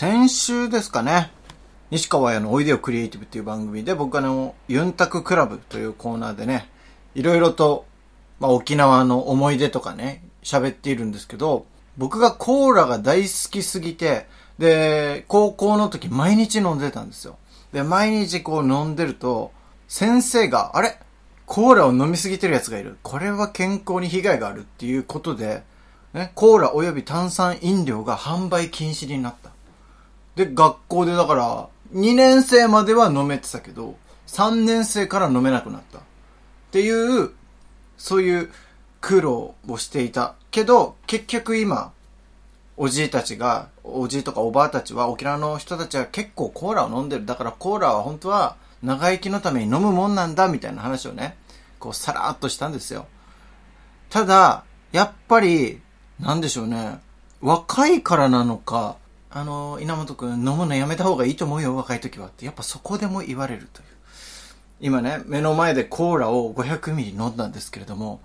先週ですかね、西川屋のおいでよクリエイティブっていう番組で僕はあの、ユンタククラブというコーナーでね、いろいろと、まあ、沖縄の思い出とかね、喋っているんですけど、僕がコーラが大好きすぎて、で、高校の時毎日飲んでたんですよ。で、毎日こう飲んでると、先生が、あれ？コーラを飲みすぎてる奴がいる。これは健康に被害があるっていうことで、ね、コーラ及び炭酸飲料が販売禁止になった。で、学校でだから、2年生までは飲めてたけど、3年生から飲めなくなった。っていう、そういう苦労をしていた。けど、結局今、おじいたちが、おじいとかおばあたちは、沖縄の人たちは結構コーラを飲んでる。だからコーラは本当は長生きのために飲むもんなんだ、みたいな話をね、こうさらっとしたんですよ。ただ、やっぱり、なんでしょうね。若いからなのか、あの、稲本くん飲むのやめた方がいいと思うよ、若い時はって。やっぱそこでも言われるという。今ね、目の前でコーラを500ミリ飲んだんですけれども、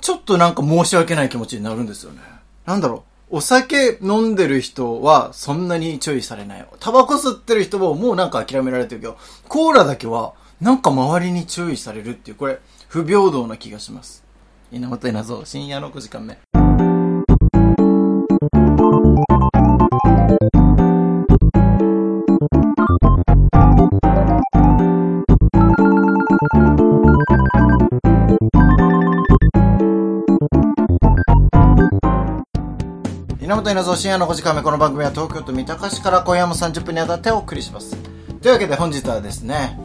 ちょっとなんか申し訳ない気持ちになるんですよね。なんだろう。お酒飲んでる人はそんなに注意されない。タバコ吸ってる人ももうなんか諦められてるけど、コーラだけはなんか周りに注意されるっていう、これ不平等な気がします。稲本稲造、深夜の5時間目。稲造深夜の5時間目この番組は東京都三鷹市から今夜も30分にあたってお送りします。というわけで本日はですね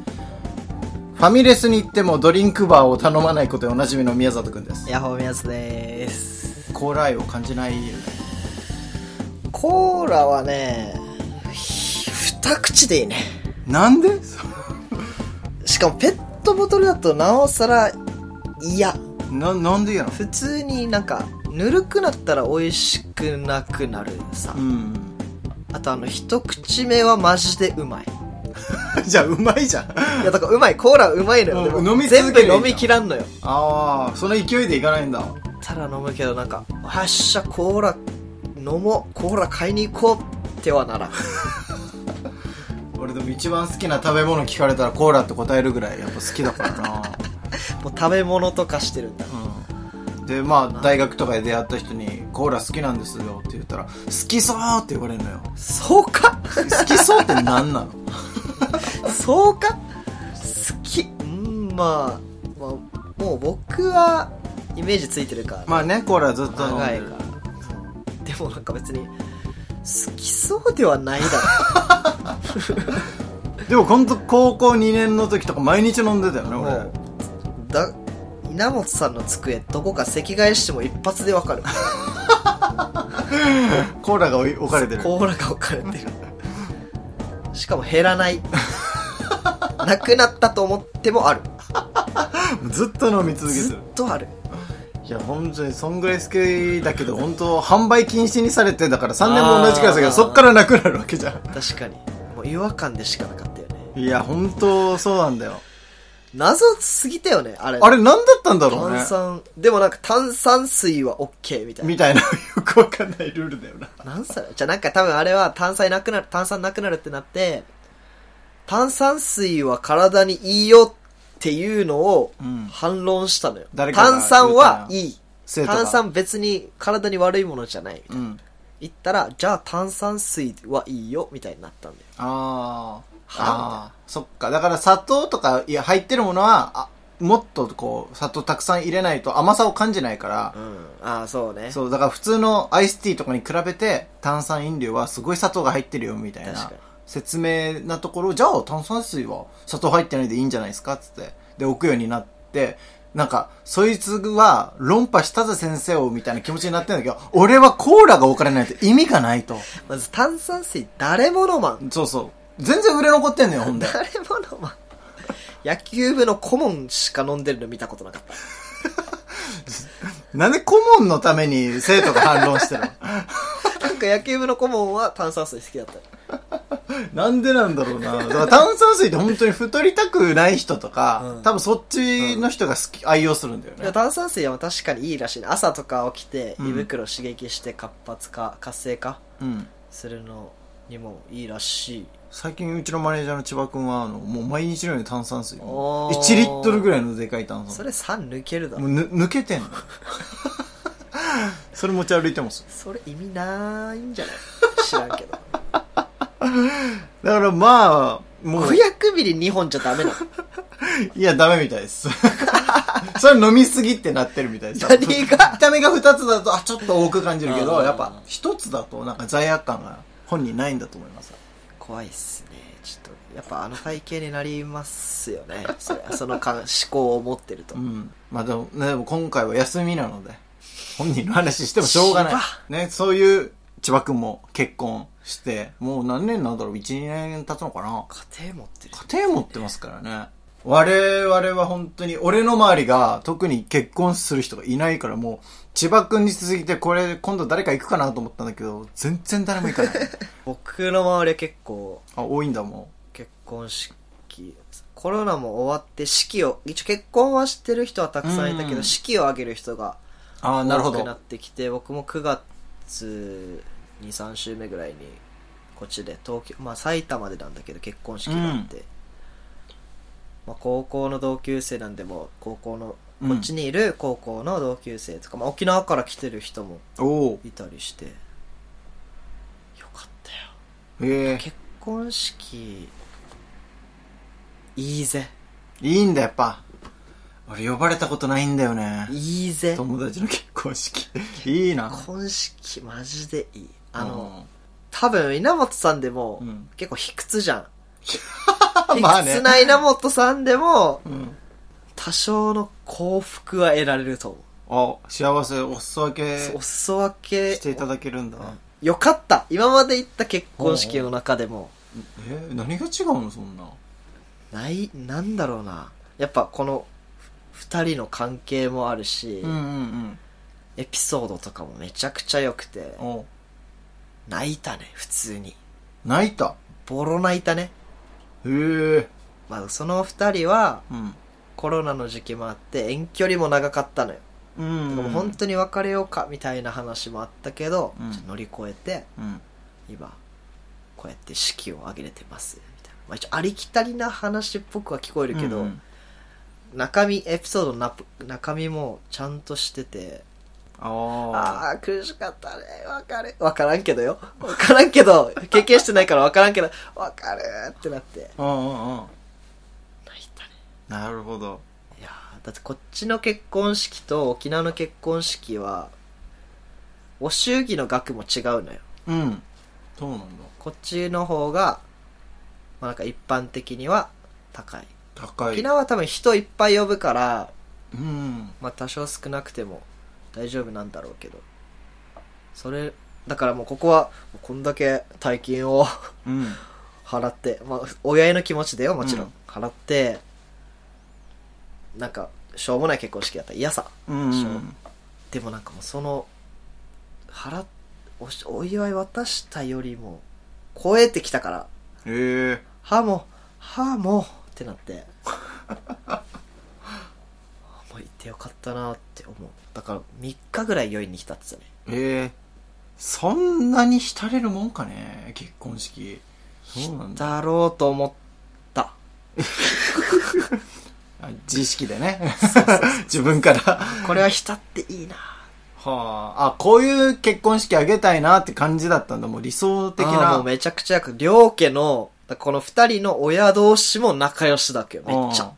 ファミレスに行ってもドリンクバーを頼まないことでおなじみの宮里くんです。ヤホーミヤスです。コーラ愛を感じないよね。コーラはねひ二口でいいね。なんで？しかもペットボトルだとなおさら嫌。ななんでやの？普通になんかぬるくなったら美味しくなくなるさ、うん。あとあの一口目はマジでうまい。じゃあうまいじゃん。いやだからうまいコーラうまいのよ、うんでも飲み全部飲みきらんのよ。ああその勢いでいかないんだ。ただ飲むけどなんかはっしゃコーラ飲もう。コーラ買いに行こうってはならん。俺でも一番好きな食べ物聞かれたらコーラって答えるぐらいやっぱ好きだからな。もう食べ物とかしてるんだ。うんでまあ大学とかで出会った人に「コーラ好きなんですよ」って言ったら「好きそう!」って言われるのよ。そうか？好きそうって何なの？そうか？好き。うんまあ、まあ、もう僕はイメージついてるから、まあねコーラずっと飲んでる。長いから。でもなんか別に好きそうではないだ でも本当高校2年の時とか毎日飲んでたよね俺。うだ稲本さんの机どこか席替えしても一発でわかる。コーラが置かれてる。コーラが置かれてる。しかも減らない。なくなったと思ってもある。ずっと飲み続けてずっるとある。いや本当にそんぐらい好きだけど本当販売禁止にされてだから3年も同じクラスだけどそっからなくなるわけじゃん。確かに。もう違和感でしかなかったよね。いや本当そうなんだよ謎すぎたよねあれ。あれ何だったんだろうね。炭酸。でもなんか炭酸水は OK みたいな。みたいなよくわかんないルールだよな。何歳じゃあなんか多分あれは炭酸なくなる炭酸なくなるってなって炭酸水は体にいいよっていうのをうん。反論したのよ、誰かが炭酸はいい。炭酸別に体に悪いものじゃないうん。言ったらじゃあ炭酸水はいいよみたいになったんだよ。あーはあーそっか。だから砂糖とかいや入ってるものはあもっとこう砂糖たくさん入れないと甘さを感じないから、うん。ああそうね。そうだから普通のアイスティーとかに比べて炭酸飲料はすごい砂糖が入ってるよみたいな。確かに。説明なところじゃあ炭酸水は砂糖入ってないでいいんじゃないですか？っつって。で置くようになって。なんかそいつは論破したぜ先生をみたいな気持ちになってるんだけど俺はコーラが置かれないと意味がないと。まず炭酸水誰も飲まんそうそう全然売れ残ってんのよほんで。誰も飲まん野球部の顧問しか飲んでるの見たことなかった。なんで顧問のために生徒が反論してるの？なんか野球部の顧問は炭酸水好きだった。なんでなんだろうな。だから炭酸水って本当に太りたくない人とか、うん。多分そっちの人が好き、愛用するんだよね。炭酸水は確かにいいらしいね。朝とか起きてうん。胃袋刺激して活発化活性化うん。するのにもいいらしい。最近うちのマネージャーの千葉君は、あの、もう毎日のように炭酸水。を。おー。1リットルぐらいのでかい炭酸それ3抜けるだろ。もうぬ抜けてんの。それ持ち歩いてます。それ意味ないんじゃない？知らんけど。だからまあもう。500ミリ2本じゃダメなの？いやダメみたいです。それ飲みすぎってなってるみたいです。何が？見た目が2つだとあちょっと多く感じるけどあー。やっぱ1つだとなんか罪悪感が本人ないんだと思います。怖いっすね。ちょっとやっぱあの体型になりますよね。それそのか思考を持ってると、うん。まあでも,、ね、でも今回は休みなので本人の話してもしょうがない。ねそういう千葉君も結婚してもう何年なんだろう？12年経つのかな？家庭持ってる家庭持ってますからね。我々は本当に、俺の周りが特に結婚する人がいないからもう、千葉君に続いてこれ今度誰か行くかなと思ったんだけど、全然誰も行かない。僕の周りは結構あ、多いんだも結婚式コロナも終わって式を一応結婚はしてる人はたくさんいたけど、うん式を挙げる人がん。ああ、なるほど。多くなってきて僕も9月23週目ぐらいにこっちで東京まあ埼玉でなんだけど結婚式があって、まあ、高校の同級生なんでもう高校のうんこっちにいる高校の同級生とか、まあ、沖縄から来てる人もいたりしてよかったよへえ。結婚式いいぜいいんだやっぱ。俺呼ばれたことないんだよね。いいぜ友達の結婚式。いいな。結婚式マジでいいあの、の、多分稲本さんでも、うん結構卑屈じゃん まあね卑屈な稲本さんでもうん。多少の幸福は得られると思あ、幸せ、お裾分けうお裾分けしていただけるんだ。よかった今まで行った結婚式の中でもえー何が違うのそんな。ないなんだろうなやっぱこの二人の関係もあるし、うんうんうん。エピソードとかもめちゃくちゃ良くてお泣いたね普通に泣いた。ボロ泣いたねへえ。まあその二人はうん。コロナの時期もあって遠距離も長かったのよ、うんでも本当に別れようかみたいな話もあったけど、うんちょっと乗り越えてうん。今こうやって式を挙げれてますみたいな、まあ、一応ありきたりな話っぽくは聞こえるけど、うん中身エピソードのな中身もちゃんとしててああ苦しかったねわかるわからんけどよわからんけど経験してないからわからんけどわかるってなってあ。うんうんうん。泣いたねなるほど。いやーだってこっちの結婚式と沖縄の結婚式はお祝儀の額も違うのようん。そうなんだ。こっちの方が、まあ、なんか一般的には高い高い。沖縄は多分人いっぱい呼ぶから、うん。まあ、多少少なくても大丈夫なんだろうけど。それだからもうここはこんだけ大金をうん。払って、まあ、親への気持ちでよもちろん、うん。払ってなんかしょうもない結婚式だった。ら嫌さ。うん。そう。でもなんかもうその払っおしお祝い渡したよりも超えてきたから。へえ。はもはもってなって てよかったなって思うだから3日ぐらい酔いに浸ってたねええ。そんなに浸れるもんかね結婚式。そうなんだ。だろうと思った あ自意識でね。自分から。これは浸っていいなはあ。あ、こういう結婚式あげたいなって感じだったんだ。もう理想的あーもな。うめちゃくちゃ両家のこの2人の親同士も仲良しだっけよめっちゃ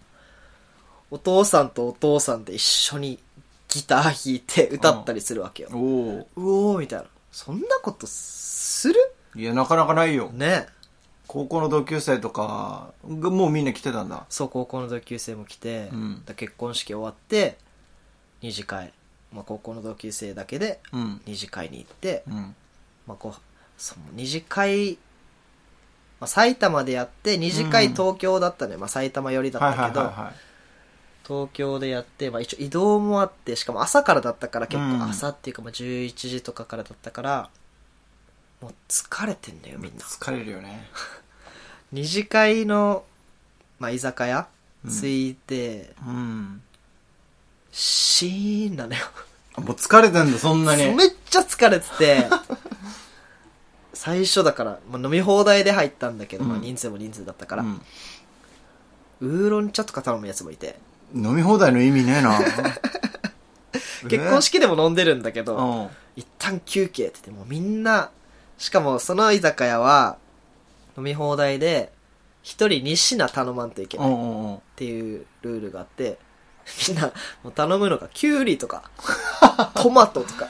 お父さんとお父さんで一緒にギター弾いて歌ったりするわけようん。おお。うおーみたいなそんなことする？いや、なかなかないよ。ね高校の同級生とかがもうみんな来てたんだ。そう高校の同級生も来て、うんだ結婚式終わって二次会、まあ、高校の同級生だけでうん。二次会に行って、うん。まあ、こうその二次会、まあ、埼玉でやって二次会うん東京だったね、まあ、埼玉寄りだはいったけど、はいはいはい。東京でやって、まあ、一応移動もあってしかも朝からだったから結うん。構朝っていうかまあ11時とかからだったからもう疲れてんだよみんな。疲れるよね。二次会の、まあ、居酒屋うん。着いて、うん。シーンなのよ。あもう疲れてんだ、そんなに。めっちゃ疲れてて。最初だから、まあ、飲み放題で入ったんだけど、まあ、うん。人数も人数だったから、うん。ウーロン茶とか頼むやつもいて飲み放題の意味ねえな。結婚式でも飲んでるんだけど、うん。一旦休憩って言ってもうみんなしかもその居酒屋は飲み放題で一人2品頼まんといけないっていうルールがあって みんなもう頼むのがキュウリとか トマトとか。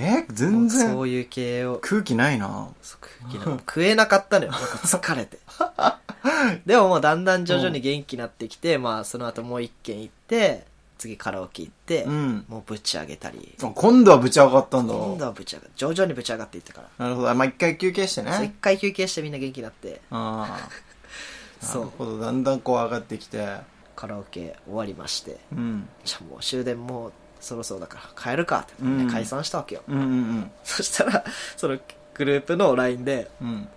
え？全然。そういう系を。空気ないな。空気な食えなかったのよ。なんか疲れて でももうだんだん徐々に元気になってきて、まあその後もう一軒行って次カラオケ行って、うん。もうぶち上げたり。あ今度はぶち上がったんだ。今度はぶち上が徐々にぶち上がっていったから。なるほど。まあ一回休憩してそう一ね回休憩してみんな元気になって。ああ。なそうるほど。だんだんこう上がってきて。カラオケ終わりまして。うん。じゃあもう終電もうそろそろだから帰るかって、うん。解散したわけよ。うんうんそしたらそのグループの LINE でうんうん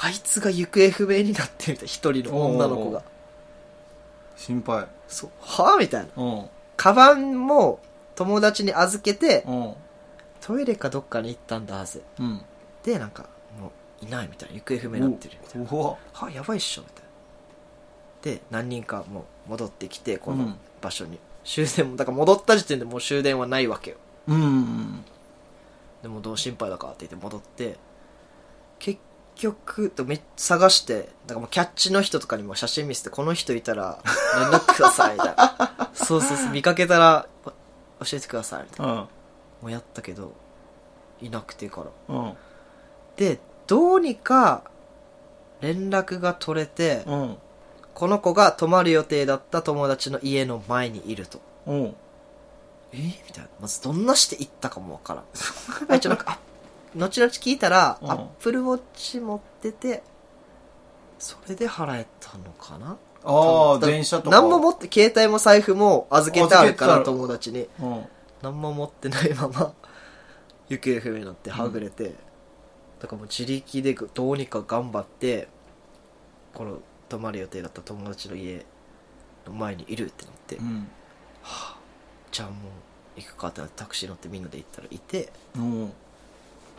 あいつが行方不明になってみたい一人の女の子が。心配。そう。はあみたいな。うん。カバンも友達に預けてうん。トイレかどっかに行ったんだはず。うん。でなんかもういないみたいな行方不明になってるみたいな。うわはやばいっしょみたいな。で何人かもう戻ってきてこのうん場所に、終電もだから戻った時点でもう終電はないわけよ。うん。うんでもどう心配だかって言って戻って結局め探してだからもうキャッチの人とかにも写真見せてこの人いたら連絡くださいみたいな。そうそうそう見かけたらお教えてくださいみたいな。うん。もうやったけどいなくてから。うん。でどうにか連絡が取れてうん。この子が泊まる予定だった友達の家の前にいると。うん。え？みたいな。まずどんなして行ったかもわからん。あ一応なんかあ後々聞いたら、うん。アップルウォッチ持っててそれで払えたのかな？ああだ電車とか。何も持って携帯も財布も預けてあるから預けてある。友達に。うん。何も持ってないまま行方不明になってはぐれて、だからもう自力でどうにか頑張ってこの泊まる予定だった友達の家の前にいるってなって、うん。じゃあもう行くかってなってタクシー乗ってみんなで行ったらいてうん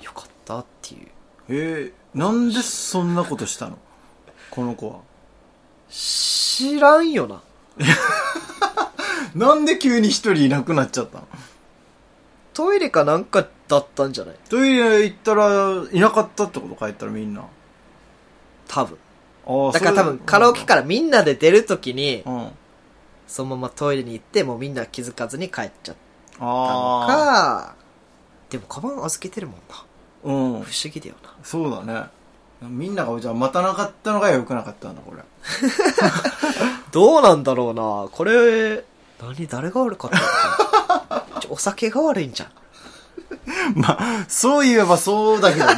よかったっていう。えー、なんでそんなことしたの？この子は。知らんよな。なんで急に一人いなくなっちゃったの？トイレかなんかだったんじゃない？トイレ行ったらいなかったってこと？帰ったらみんな。多分。ああだから多分カラオケからみんなで出るときにうん。あそのままトイレに行ってもうみんな気づかずに帰っちゃったのあかでもカバン預けてるもんなうん。不思議だよな。そうだね。みんながじゃあ待たなかったのが良くなかったんだこれ。どうなんだろうな。これ何誰が悪かったの？お酒が悪いんじゃん。まあそう言えばそうだけどね。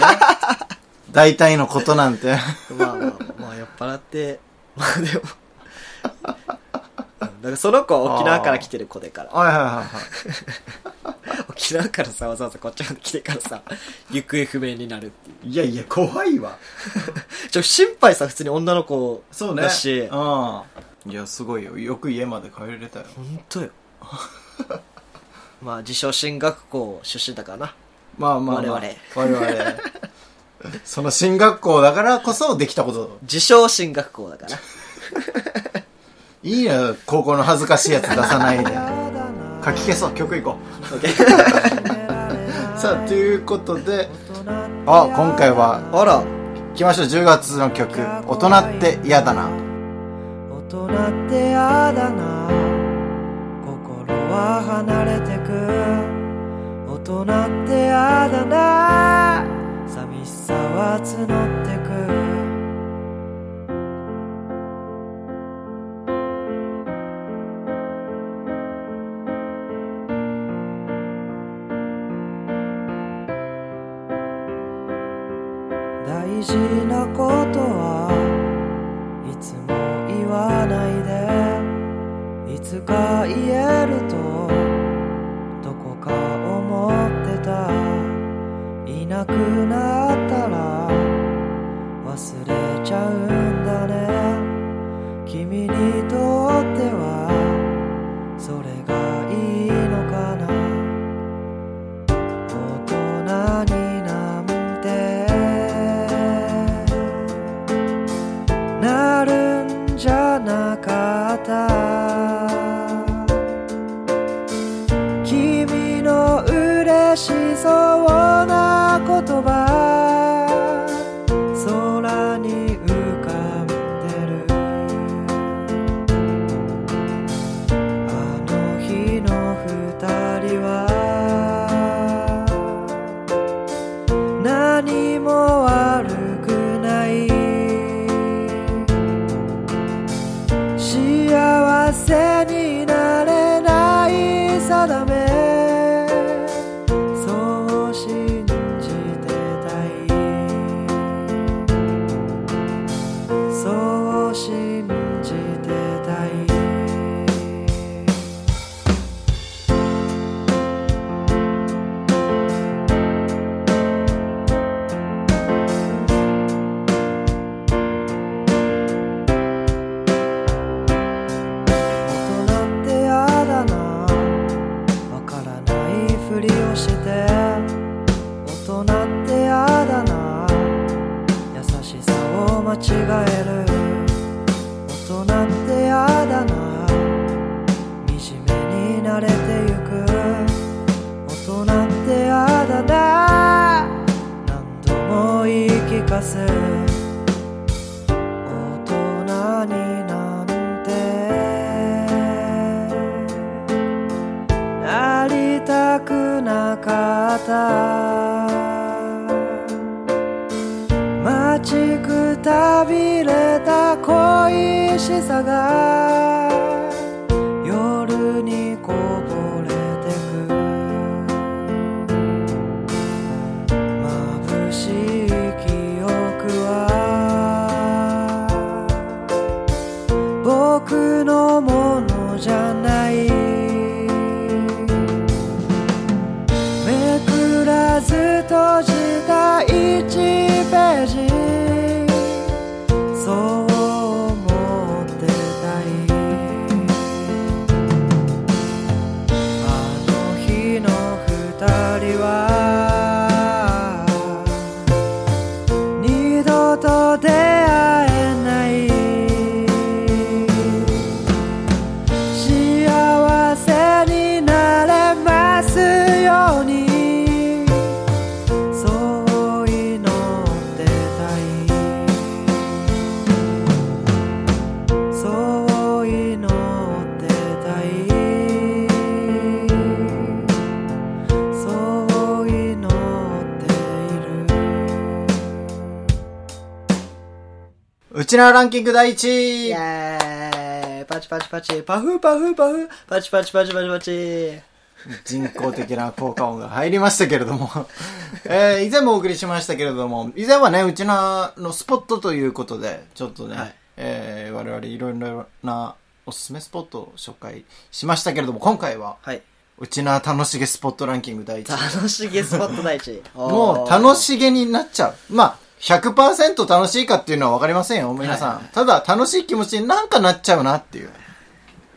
大体のことなんて。まあまあまあ酔っ払ってまあでもだからその子は沖縄から来てる子でから。はいはいはいはい。沖縄からさわざわざこっちまで来てからさ行方不明になるっていう。いやいや怖いわ。ちょ心配さ普通に女の子そうね。だし。うんいやすごいよ。よく家まで帰れたよ。本当よ。まあ自称進学校出身だからな。まあまあ、まあ、我我々。その進学校だからこそできたこと。自称進学校だからいいね高校の恥ずかしいやつ出さないで。書き消そう曲いこう。さあということであ今回はあら。来ました10月の曲「大人って嫌だな。大人ってやだな。心は離れてく。大人ってやだな。寂しさは募って聞うちなランキング第1位イェーイパチパチパチパフパフパフパチパチパチパチパチ人工的な効果音が入りましたけれども、えー以前もお送りしましたけれども、以前はね、うちなのスポットということで、ちょっとね、はいえー我々いろいろなおすすめスポットを紹介しましたけれども、今回は、はい。うちな楽しげスポットランキング第1位。楽しげスポット第一。もう楽しげになっちゃう。まあ、100%楽しいかっていうのはわかりませんよ、皆さん。ただ、楽しい気持ちになんかなっちゃうなっていう。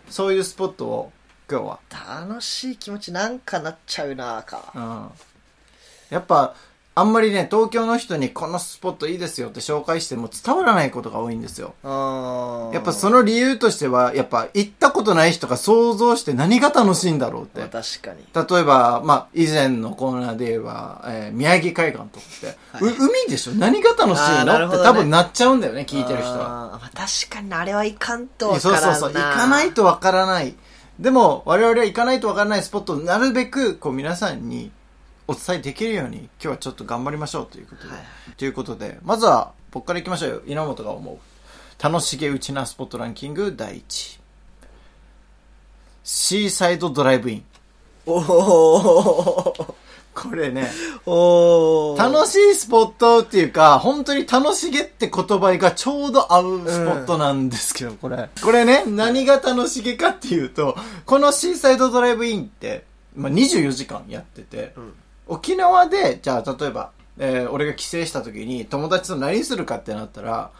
そういうスポットを、今日は。楽しい気持ちなんかなっちゃうなか。うん。やっぱ、あんまりね、東京の人にこのスポットいいですよって紹介しても伝わらないことが多いんですよ。うん。やっぱその理由としては、やっぱ行ったことない人が想像して何が楽しいんだろうって。まあ確かに。例えば、まあ、以前のコーナーで言えば、えー宮城海岸とかって、はいう海でしょ？何が楽しいの？って多分なっちゃうんだよね、聞いてる人は。まあ確かにあれはいかんとからんなそうそうそう。行かないとわからない。でも、我々は行かないとわからないスポットをなるべく、こう皆さんにお伝えできるように、今日はちょっと頑張りましょうということで。はいということで、まずは、僕から行きましょうよ。稲本が思う。楽しげうちなスポットランキング第1位。シーサイドドライブイン。おおこれね、お楽しいスポットっていうか、本当に楽しげって言葉がちょうど合うスポットなんですけど、これ。これね、何が楽しげかっていうと、このシーサイドドライブインって、まあ、24時間やってて、ん沖縄で、じゃあ例えば、えー俺が帰省した時に友達と何するかってなったら、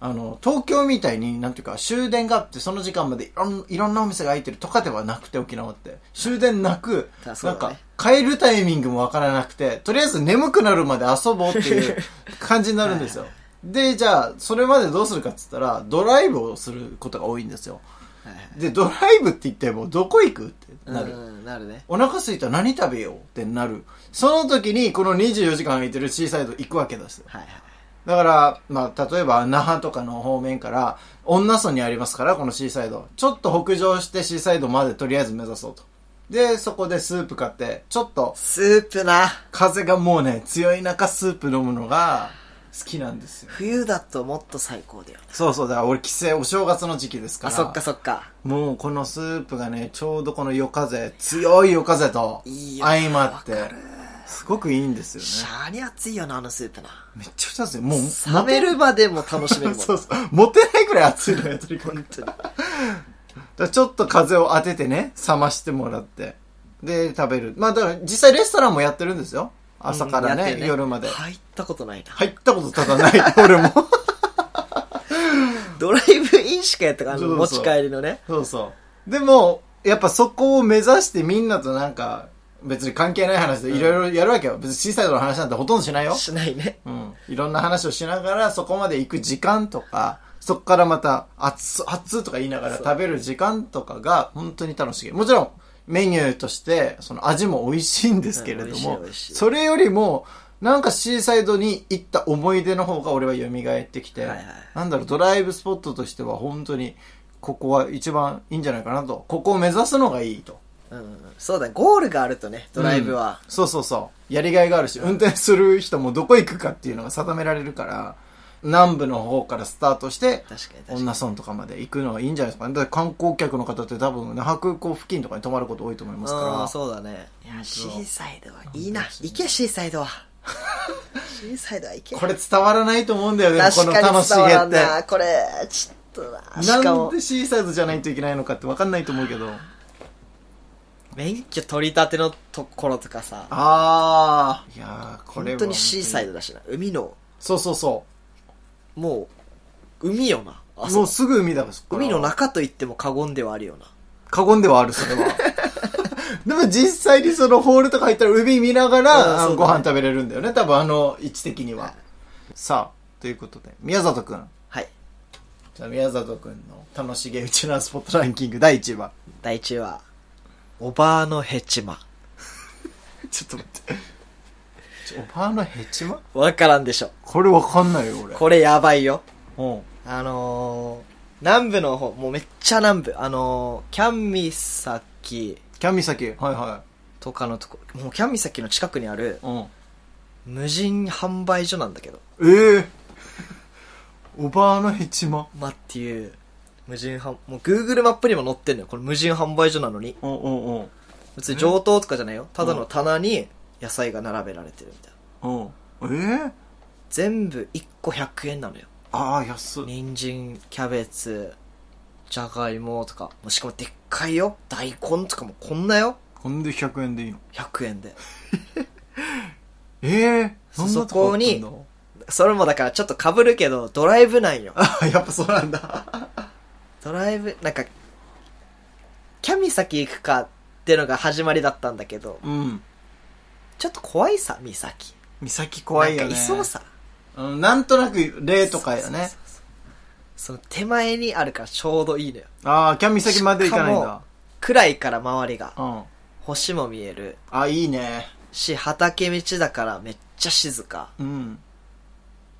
あの、東京みたいに、なんていうか、終電があって、その時間までいろんいろんなお店が開いてるとかではなくて、沖縄って。終電なく、なんか、帰るタイミングもわからなくて、とりあえず眠くなるまで遊ぼうっていう 感じになるんですよ。で、じゃあ、それまでどうするかって言ったら、ドライブをすることが多いんですよ。はいはいで、ドライブって言っても、どこ行くってなる。うんなるねお腹空いたら何食べようってなる。その時に、この24時間空いてるシーサイド行くわけですよ。はいはいだから、まあ、例えば、那覇とかの方面から、女村にありますから、このシーサイド。ちょっと北上してシーサイドまでとりあえず目指そうと。で、そこでスープ買って、ちょっとスープな。風がもうね、強い中スープ飲むのが好きなんですよ。冬だともっと最高だよね。そうそうだから俺帰省お正月の時期ですから。あ、そっかそっか。もうこのスープがね、ちょうどこの夜風、強い夜風といいよ相まってわかる、すごくいいんですよシね。ャーに熱いよな、あのスープな。めっちゃくちゃですよ。もう、冷めるまでも楽しめるもん。そうそう。持てないくらい熱いのよ、とにかく。本当に。だからちょっと風を当ててね、冷ましてもらって。で、食べる。まあだから実際レストランもやってるんですよ。朝からね、うんやって夜まで。入ったことないな。入ったことただない、俺も。ドライブインしかやったから、持ち帰りのね。そうそう。でも、やっぱそこを目指してみんなとなんか、別に関係ない話でいろいろやるわけよ。別に小さい頃の話なんてほとんどしないよ。しないね。うん。いろんな話をしながら、そこまで行く時間とか、そこからまた、熱、熱とか言いながら食べる時間とかが、本当に楽しい。もちろん、メニューとして、その味も美味しいんですけれどもそれよりも、なんかシーサイドに行った思い出の方が俺は蘇ってきて、なんだろう、ドライブスポットとしては本当に、ここは一番いいんじゃないかなと。ここを目指すのがいいと。うんうん。そうだね。ゴールがあるとね、ドライブは。うんそうそうそう。やりがいがあるし、運転する人もどこ行くかっていうのが定められるから、南部の方からスタートして、確かに確かに。女村とかまで行くのがいいんじゃないですかね。だって観光客の方って多分、那覇空港付近とかに泊まること多いと思いますああ、から。そうだね。いや、シーサイドはいいな。行け、シーサイドは。シーサイドは行け。これ伝わらないと思うんだよね、こ確のかに伝わ楽しげって。これ、ちょっとな。しかもなんで、シーサイドじゃないといけないのかって分かんないと思うけど。免許取り立てのところとかさ、あー。いやー、これは。本当にシーサイドだしな。海の、そうそうそもう、海よな。あもうすぐ海だから。海の中と言っても過言ではあるよな。過言ではある、それは。でも実際にそのホールとか入ったら海見ながうんら、そうだねご飯食べれるんだよね。多分あの位置的には。さあ、ということで、宮里くん。はい。じゃあ宮里くんの楽しげうちなスポットランキング第1位は。第一位は、おばあのヘチマ。ちょっと待って。おばあのヘチマ？わからんでしょ。これわかんないよ、俺。これやばいよ。うん。あのー、南部の方、もうめっちゃ南部。あのー、キャン岬キャン岬。はいはとかのとこ、もうキャン岬の近くにあるい。うん。無人販売所なんだけど。ええおばあのヘチマ？まっていう、無人販、もう Google マップにも載ってんのよ。これ無人販売所なのに。うんうんうん。別に上等とかじゃないよ。ただの棚に野菜が並べられてるみたいな。うん。ええ全部1個100円なのよ。ああ、安っ。人参、キャベツ、じゃがいもとか。もうしかもでっかいよ。大根とかもこんなよ。ほんで100円でいいの？100円で。ええそんなとこあったんだそれもだからちょっと被るけど、ドライブなんよ。あ、やっぱそうなんだ。ドライブ、なんか、キャミ先行くかってのが始まりだったんだけど、うん。ちょっと怖いさ、岬。岬怖いよね。なんかいそうさ。うん、なんとなく例とかよねそうそう。そうその手前にあるからちょうどいいのよ。ああ、キャン岬まで行かないんだ。暗いから周りが。うん。星も見えるあ、いいね。し、畑道だからめっちゃ静か。うん。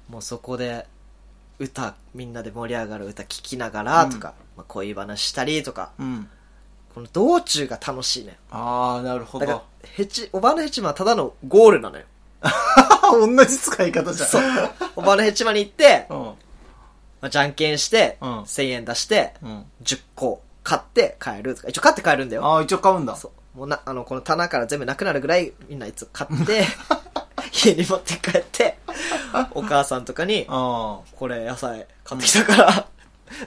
もうそこで、歌、みんなで盛り上がる歌聴きながらとか、まあ、恋話したりとか、うん。この道中が楽しいね。ああ、なるほど。、ヘチ、おばのヘチマはただのゴールなのよ。同じ使い方じゃん。そう。おばのヘチマに行って、うん。まあ、じゃんけんして、うん1000円出して、うん。10個買って帰るとか、一応買って帰るんだよ。ああ、一応買うんだ。そう。もうな、あの、この棚から全部なくなるぐらいみんないつも買って、家に持って帰って、お母さんとかに、あこれ野菜買ってきたから、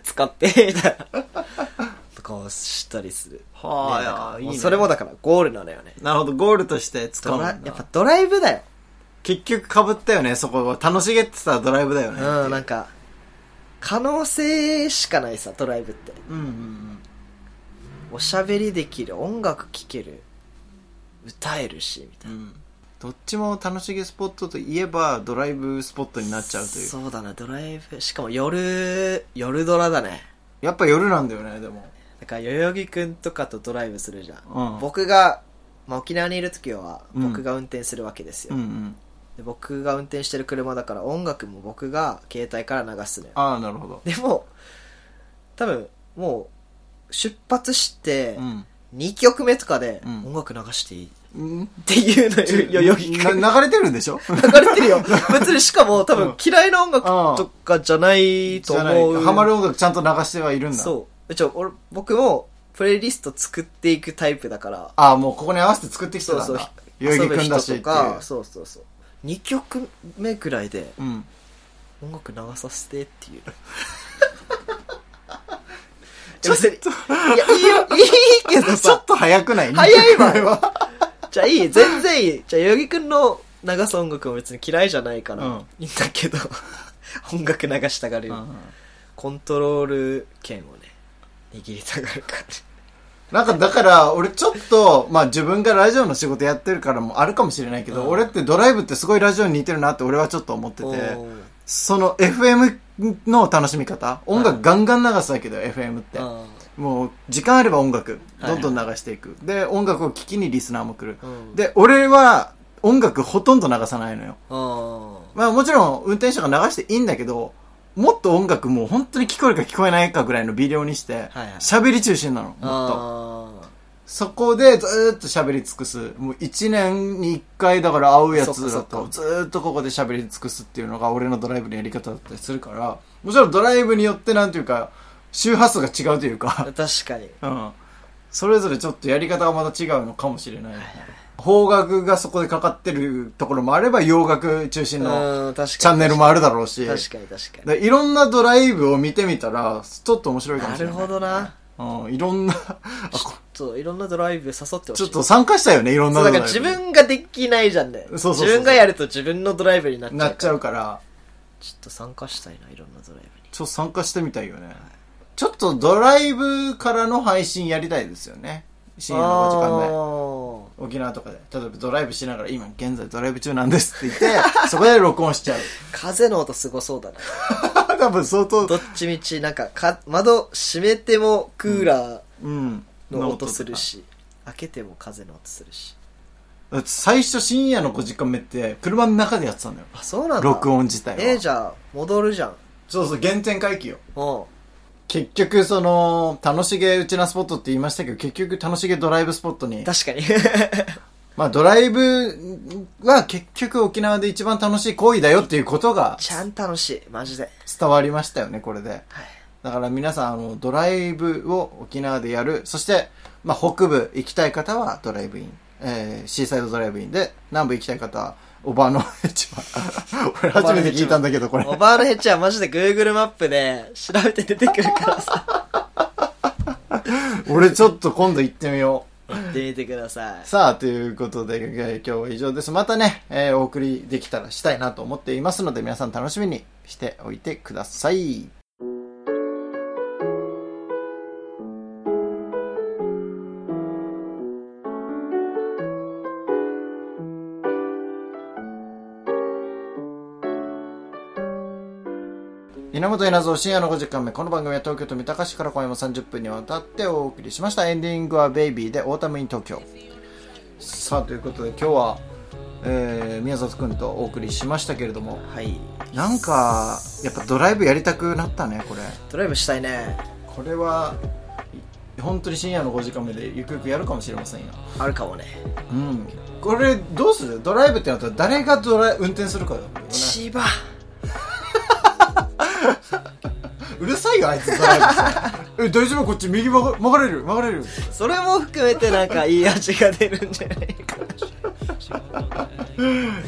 使って、みたいな。とかをしたりする。あ。はあ、ねいや、いいね。それもだからゴールなのよね。なるほど、ゴールとして使うんだやっぱドライブだよ。結局被ったよね、そこは。楽しげってさ、ドライブだよね。うん、なんか、可能性しかないさ、ドライブって。うんうんうん。おしゃべりできる、音楽聴ける、歌えるし、みたいな。うん。どっちも楽しげスポットといえば、ドライブスポットになっちゃうという。そうだな、ドライブ。しかも夜、夜ドラだね。やっぱ夜なんだよね、でも。だから、代々木くんとかとドライブするじゃん。うん僕が、まあ、沖縄にいる時は、うん僕が運転するわけですよ、うんうん。で。僕が運転してる車だから、音楽も僕が携帯から流すのよ。ああ、なるほど。でも、多分、もう、出発してう、ん。2曲目とかでうん音楽流していい、うんっていうのよ、よぎ流れてるんでしょ？流れてるよ。別にしかも多分嫌いな音楽とかじゃないと思う。ハマる音楽ちゃんと流してはいるんだ。そう。ちょ、俺、僕も、プレイリスト作っていくタイプだから、ああ、もうここに合わせて作ってきてそうそうたんだ。、代々木くんだしっていう。そうそうそう。2曲目くらいでうん。音楽流させてっていう。ちょっと、いや、いいよ、いいけど ちょさっ、と早くない？早いわこれは。じゃあいい、全然いい。じゃあ、代々木くんの流す音楽も別に嫌いじゃないから、うんいいんだけど、音楽流したがるよ。コントロール権をね、握りたがるから。なんかだから、俺ちょっと、まあ自分がラジオの仕事やってるからもあるかもしれないけど、うん俺ってドライブってすごいラジオに似てるなって俺はちょっと思ってて、おーその FM の楽しみ方、音楽ガンガン流すだけだよ、FM って。あもう、時間あれば音楽、はいどんどん流していく。で、音楽を聴きにリスナーも来る。ーうんで、俺は音楽ほとんど流さないのよ。あーまあもちろん運転手が流していいんだけど、もっと音楽もう本当に聞こえるか聞こえないかぐらいの微量にしてはいはい、喋、り中心なの、もっと。あそこでずーっと喋り尽くす。もう一年に一回だから会うやつだそっかそっかとずーっとここで喋り尽くすっていうのが俺のドライブのやり方だったりするから、もちろんドライブによってなんていうか、周波数が違うというかー、確かに。うん。それぞれちょっとやり方がまた違うのかもしれない。邦楽がそこでかかってるところもあれば洋楽中心の。チャンネルもあるだろうし。確かに確かに。でいろんなドライブを見てみたら、ちょっと面白いかもなるしれない。ほどな。うん、いろんな、あこそう、いろんなドライブ誘ってほしい。ちょっと参加したよね、いろんなドライブ。だから自分ができないじゃんね。そうそうそう自分がやると自分のドライブになっちゃうから。なっちゃうから、ちょっと参加したいな、いろんなドライブに。ちょっと参加してみたいよね。ちょっとドライブからの配信やりたいですよね。深夜の5時間で。間沖縄とかで。例えばドライブしながら、今現在ドライブ中なんですって言って、そこで録音しちゃう。風の音すごそうだな。多分相当、どっちみち、なんかか、窓閉めてもクーラーうん。の音するし、開けても風の音するし。最初深夜の5時間目って、車の中でやってたんだよ。あ、そうなんだ。録音自体は。えー、じゃあ、戻るじゃん。そうそう、原点回帰よ。うん。結局、その、楽しげうちなスポットって言いましたけど、結局楽しげドライブスポットに、確かに。まあドライブは結局沖縄で一番楽しい行為だよっていうことがちゃん楽しい。マジで。伝わりましたよね、これで。はい。だから皆さん、あの、ドライブを沖縄でやる。そして、まあ北部行きたい方はドライブイン。えー、シーサイドドライブインで、南部行きたい方は、おばあのヘチマ。俺初めて聞いたんだけど、これ。オバールヘッジはマジで Google マップで調べて出てくるからさ。俺ちょっと今度行ってみよう。行ってみてください。さあ、ということで、えー今日は以上です。またね、えーお送りできたらしたいなと思っていますので、皆さん楽しみにしておいてください。稲本稲造深夜の5時間目。この番組は東京都三鷹市から今夜も30分にわたってお送りしました。エンディングはベイビーでオータムイン東京。さあ、ということで今日は、えー宮里くんとお送りしましたけれども、はい。なんか、やっぱドライブやりたくなったね、これ。ドライブしたいね。これは、い本当に深夜の5時間目でゆくゆくやるかもしれませんよ。あるかもね。うん。これ、どうする？ドライブってなったら誰がドライ運転するかだよね。千葉。さいよ、あいつ。え、大丈夫？こっち右曲が曲がれる？曲がれる？それも含めてなんかいい味が出るんじゃないか。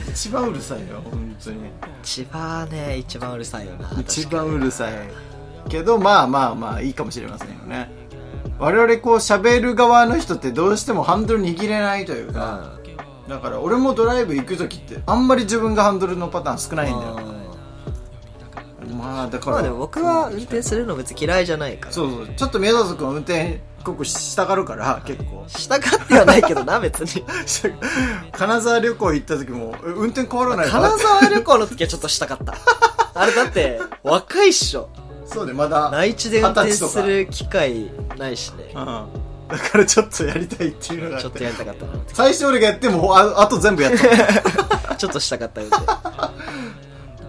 一番うるさいよ、本当に。千葉ね、一番うるさいよな。一番うるさい。けど、まあまあまあ、いいかもしれませんよね。我々こう喋る側の人ってどうしてもハンドル握れないというか、だから俺もドライブ行く時ってあんまり自分がハンドルのパターン少ないんだよ。まあだから。まあでも僕は運転するの別に嫌いじゃないから。そうそう。ちょっと宮里君は運転、ここしたがるから、結構。したがってはないけどな、別に。金沢旅行行った時も、え運転変わらない金沢旅行の時はちょっとしたかった。あれだって、若いっしょ。そうね、まだ。内地で運転する機会ないしね。うん。だからちょっとやりたいっていうのがあちょっとやりたかったな。最初俺がやっても、ああと全部やった。ちょっとしたかった運転。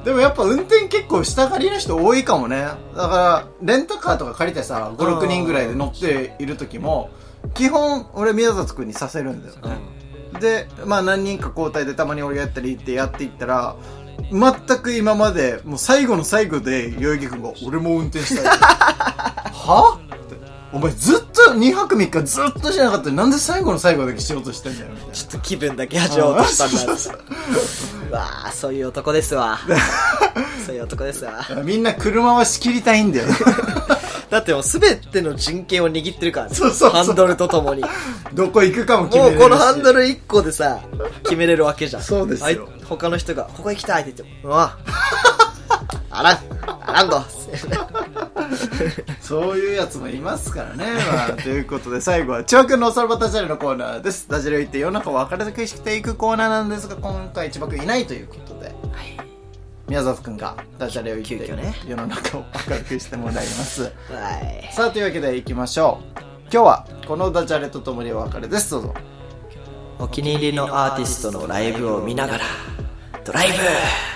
でもやっぱ運転結構したがりの人多いかもね。だから、レンタカーとか借りてさ、5、6人ぐらいで乗っている時も、基本俺宮里君にさせるんだよね、でまあ何人か交代でたまに俺がやったりってやっていったら全く今までもう最後の最後で代々木君が「俺も運転したい」は？って。お前ずっと2泊3日ずっとしなかったなんで最後の最後だけしようとしてんだよみたいな。ちょっと気分だけ味わおうとしたんだ。う わあそういう男ですわ。そういう男ですわ。みんな車は仕切りたいんだよ だってもう全ての人権を握ってるからね。そうそうそう。ハンドルとともに。どこ行くかも決めもうれるし。このハンドル1個でさ 決めれるわけじゃん。そうですよ。あい他の人が「ここ行きたい」って言っても「うわ。あらん。あらんと」そういうやつもいますからね。まあ、ということで、最後は、千葉くんのおさらばダジャレのコーナーです。ダジャレを言って世の中を明るくしていくコーナーなんですが、今回千葉くんいないということで、宮里くんがダジャレを言って、急遽ね世の中を明るくしてもらいます。はいさあ、というわけで行きましょう。今日は、このダジャレとともにお別れです。どうぞ。お気に入りのアーティストのライブを見ながらドライブ